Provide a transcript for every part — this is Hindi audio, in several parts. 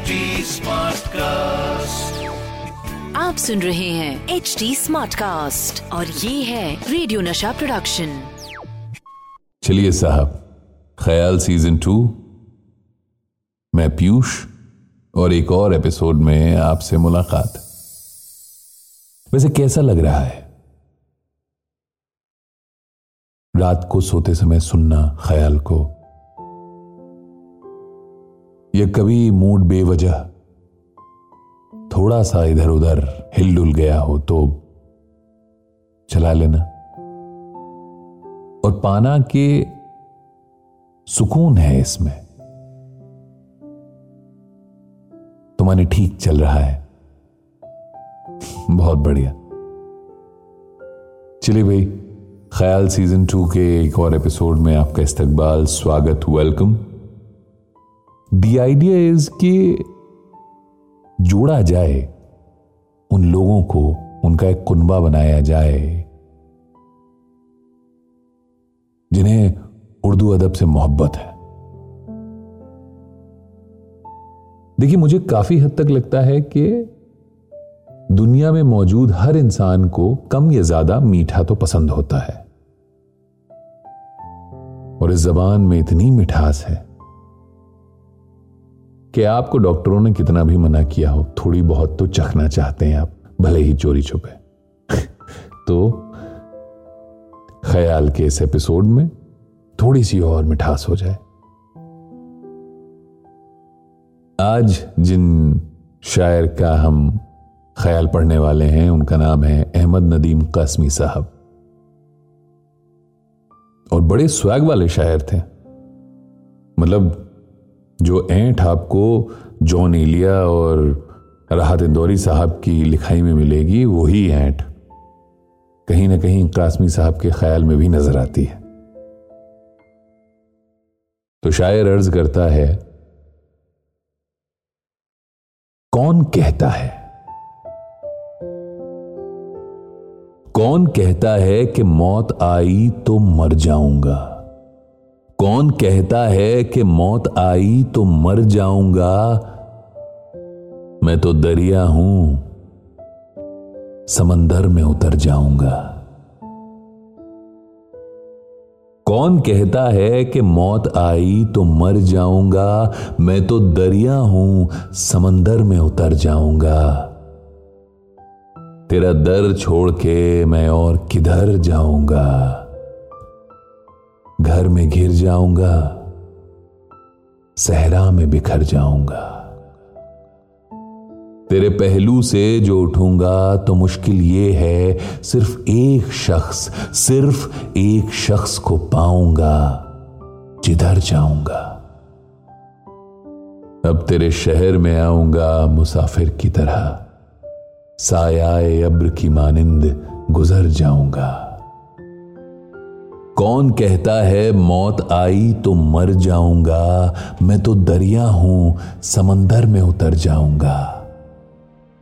HD कास्ट आप सुन रहे हैं एच डी स्मार्ट कास्ट और ये है रेडियो नशा प्रोडक्शन चलिए साहब ख्याल सीज़न टू मैं पीयूष और एक और एपिसोड में आपसे मुलाकात। वैसे कैसा लग रहा है? रात को सोते समय सुनना ख्याल को या कभी मूड बेवजह, थोड़ा सा इधर उधर हिलडुल गया हो तो चला लेना। और पाना के सुकून है इसमें। तो माने ठीक चल रहा है। बहुत बढ़िया। चलिए भाई, ख्याल सीज़न टू के एक और एपिसोड में आपका इस्तकबाल, स्वागत वेलकम दी आइडिया इज़ कि जोड़ा जाए, उन लोगों को, उनका एक कुनबा बनाया जाए, जिन्हें उर्दू अदब से मोहब्बत है। देखिए, मुझे काफ़ी हद तक लगता है कि दुनिया में मौजूद हर इंसान को कम या ज़्यादा मीठा तो पसंद होता है। और इस जबान में इतनी मिठास है। कि आपको डॉक्टरों ने कितना भी मना किया हो, थोड़ी बहुत तो चखना चाहते हैं आप, भले ही चोरी छुपे। तो ख्याल के इस एपिसोड में थोड़ी सी और मिठास हो जाए। आज जिन शायर का हम ख्याल पढ़ने वाले हैं, उनका नाम है अहमद नदीम कासमी साहब। और बड़े स्वैग वाले शायर थे। मतलब जो ऐंठ आपको जॉन एलिया और राहत इंदौरी साहब की लिखाई में मिलेगी, वही ऐंठ। कहीं ना कहीं कासमी साहब के ख्याल में भी नज़र आती है। तो शायर अर्ज़ करता है, कौन कहता है? कौन कहता है कि मौत आई तो मर जाऊँगा? कौन कहता है कि मौत आई तो मर जाऊँगा? मैं तो दरिया हूँ, समंदर में उतर जाऊँगा। कौन कहता है कि मौत आई तो मर जाऊँगा? मैं तो दरिया हूँ, समंदर में उतर जाऊँगा। तेरा दर छोड़ के मैं और किधर जाऊँगा? घर में घिर जाऊँगा, सहरा में बिखर जाऊँगा। तेरे पहलू से जो उठूँगा तो मुश्किल ये है, सिर्फ़ एक शख्स, सिर्फ़ एक शख्स को पाऊँगा, जिधर जाऊँगा। अब तेरे शहर में आऊँगा मुसाफिर की तरह, सायाए अब्र की मानिंद गुजर जाऊँगा। कौन कहता है, मौत आई तो मर जाऊँगा। मैं तो दरिया हूँ, समंदर में उतर जाऊँगा।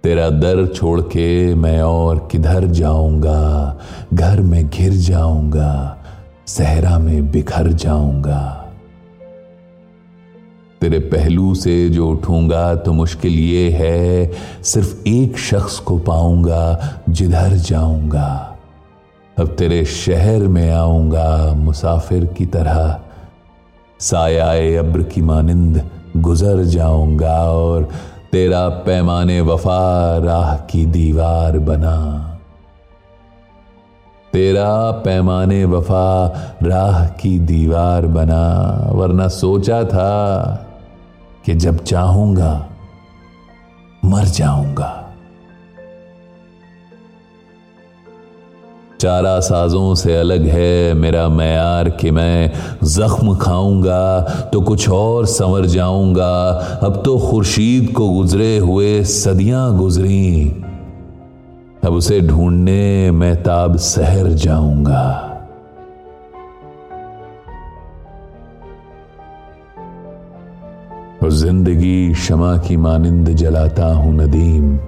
तेरा दर छोड़ के मैं और किधर जाऊँगा? घर में घिर जाऊँगा, सहरा में बिखर जाऊँगा। तेरे पहलू से जो उठूँगा तो मुश्किल ये है, सिर्फ़ एक शख्स को पाऊँगा, जिधर जाऊँगा। अब तेरे शहर में आऊँगा, मुसाफिर की तरह। सायाए अब्र की मानिंद, गुजर जाऊँगा और तेरा पैमाने वफा राह की दीवार बना। तेरा पैमाने वफा राह की दीवार बना, वरना सोचा था कि जब चाहूँगा, मर जाऊँगा। चारा साजों से अलग है मेरा मैार कि मैं जख्म खाऊँगा तो कुछ और संवर जाऊँगा। अब तो खुर्शीद को गुजरे हुए सदियाँ गुजरी। अब उसे ढूँढने मैं ताब सहर जाऊँगा। और ज़िंदगी शमा की मानिंद जलाता हूँ नदीम।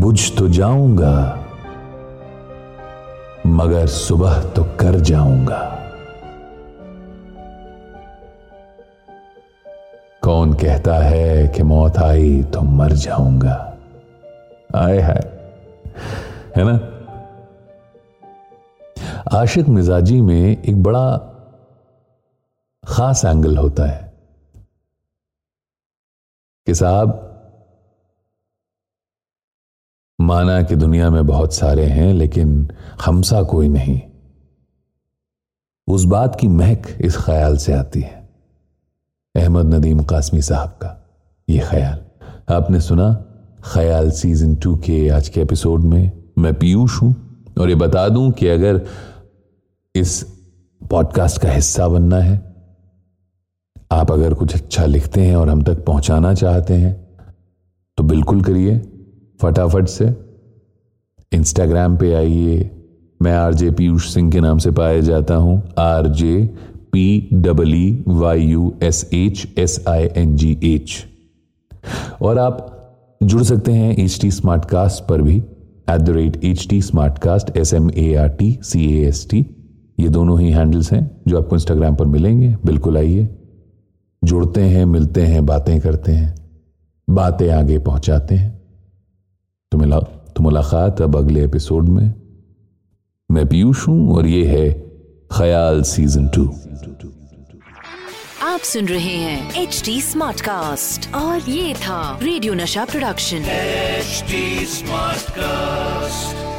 बुझ तो जाऊँगा। मगर सुबह तो कर जाऊँगा। कौन कहता है कि मौत आई तो मर जाऊँगा? आए है है ना? आशिक मिजाजी में एक बड़ा खास एंगल होता है। कि साहब माना कि दुनिया में बहुत सारे हैं, लेकिन हमसा कोई नहीं। उस बात की महक इस ख्याल से आती है। अहमद नदीम कासमी साहब का यह ख्याल। आपने सुना, ख्याल सीज़न टू के आज के एपिसोड में मैं पीयूष हूँ, और ये बता दूँ कि अगर इस पॉडकास्ट का हिस्सा बनना है, आप अगर कुछ अच्छा लिखते हैं और हम तक पहुंचाना चाहते हैं तो बिल्कुल करिए। फटाफट से। इंस्टाग्राम पे आइए। मैं आरजे पीयूष सिंह के नाम से पाया जाता हूँ। R J P W Y U S H S I N G H और आप जुड़ सकते हैं एच टी स्मार्ट कास्ट पर भी। At the rate H T Smartcast S M A R T C A S T ये दोनों ही हैंडल्स हैं जो आपको इंस्टाग्राम पर मिलेंगे। बिल्कुल आइए। जुड़ते हैं, मिलते हैं, बातें करते हैं। बातें आगे पहुंचाते हैं। तो मिला तो मुलाकात अब अगले एपिसोड में मैं पीयूष हूँ और ये है ख्याल सीज़न टू। आप सुन रहे हैं एच डी स्मार्ट कास्ट और ये था रेडियो नशा प्रोडक्शन। HD smart cast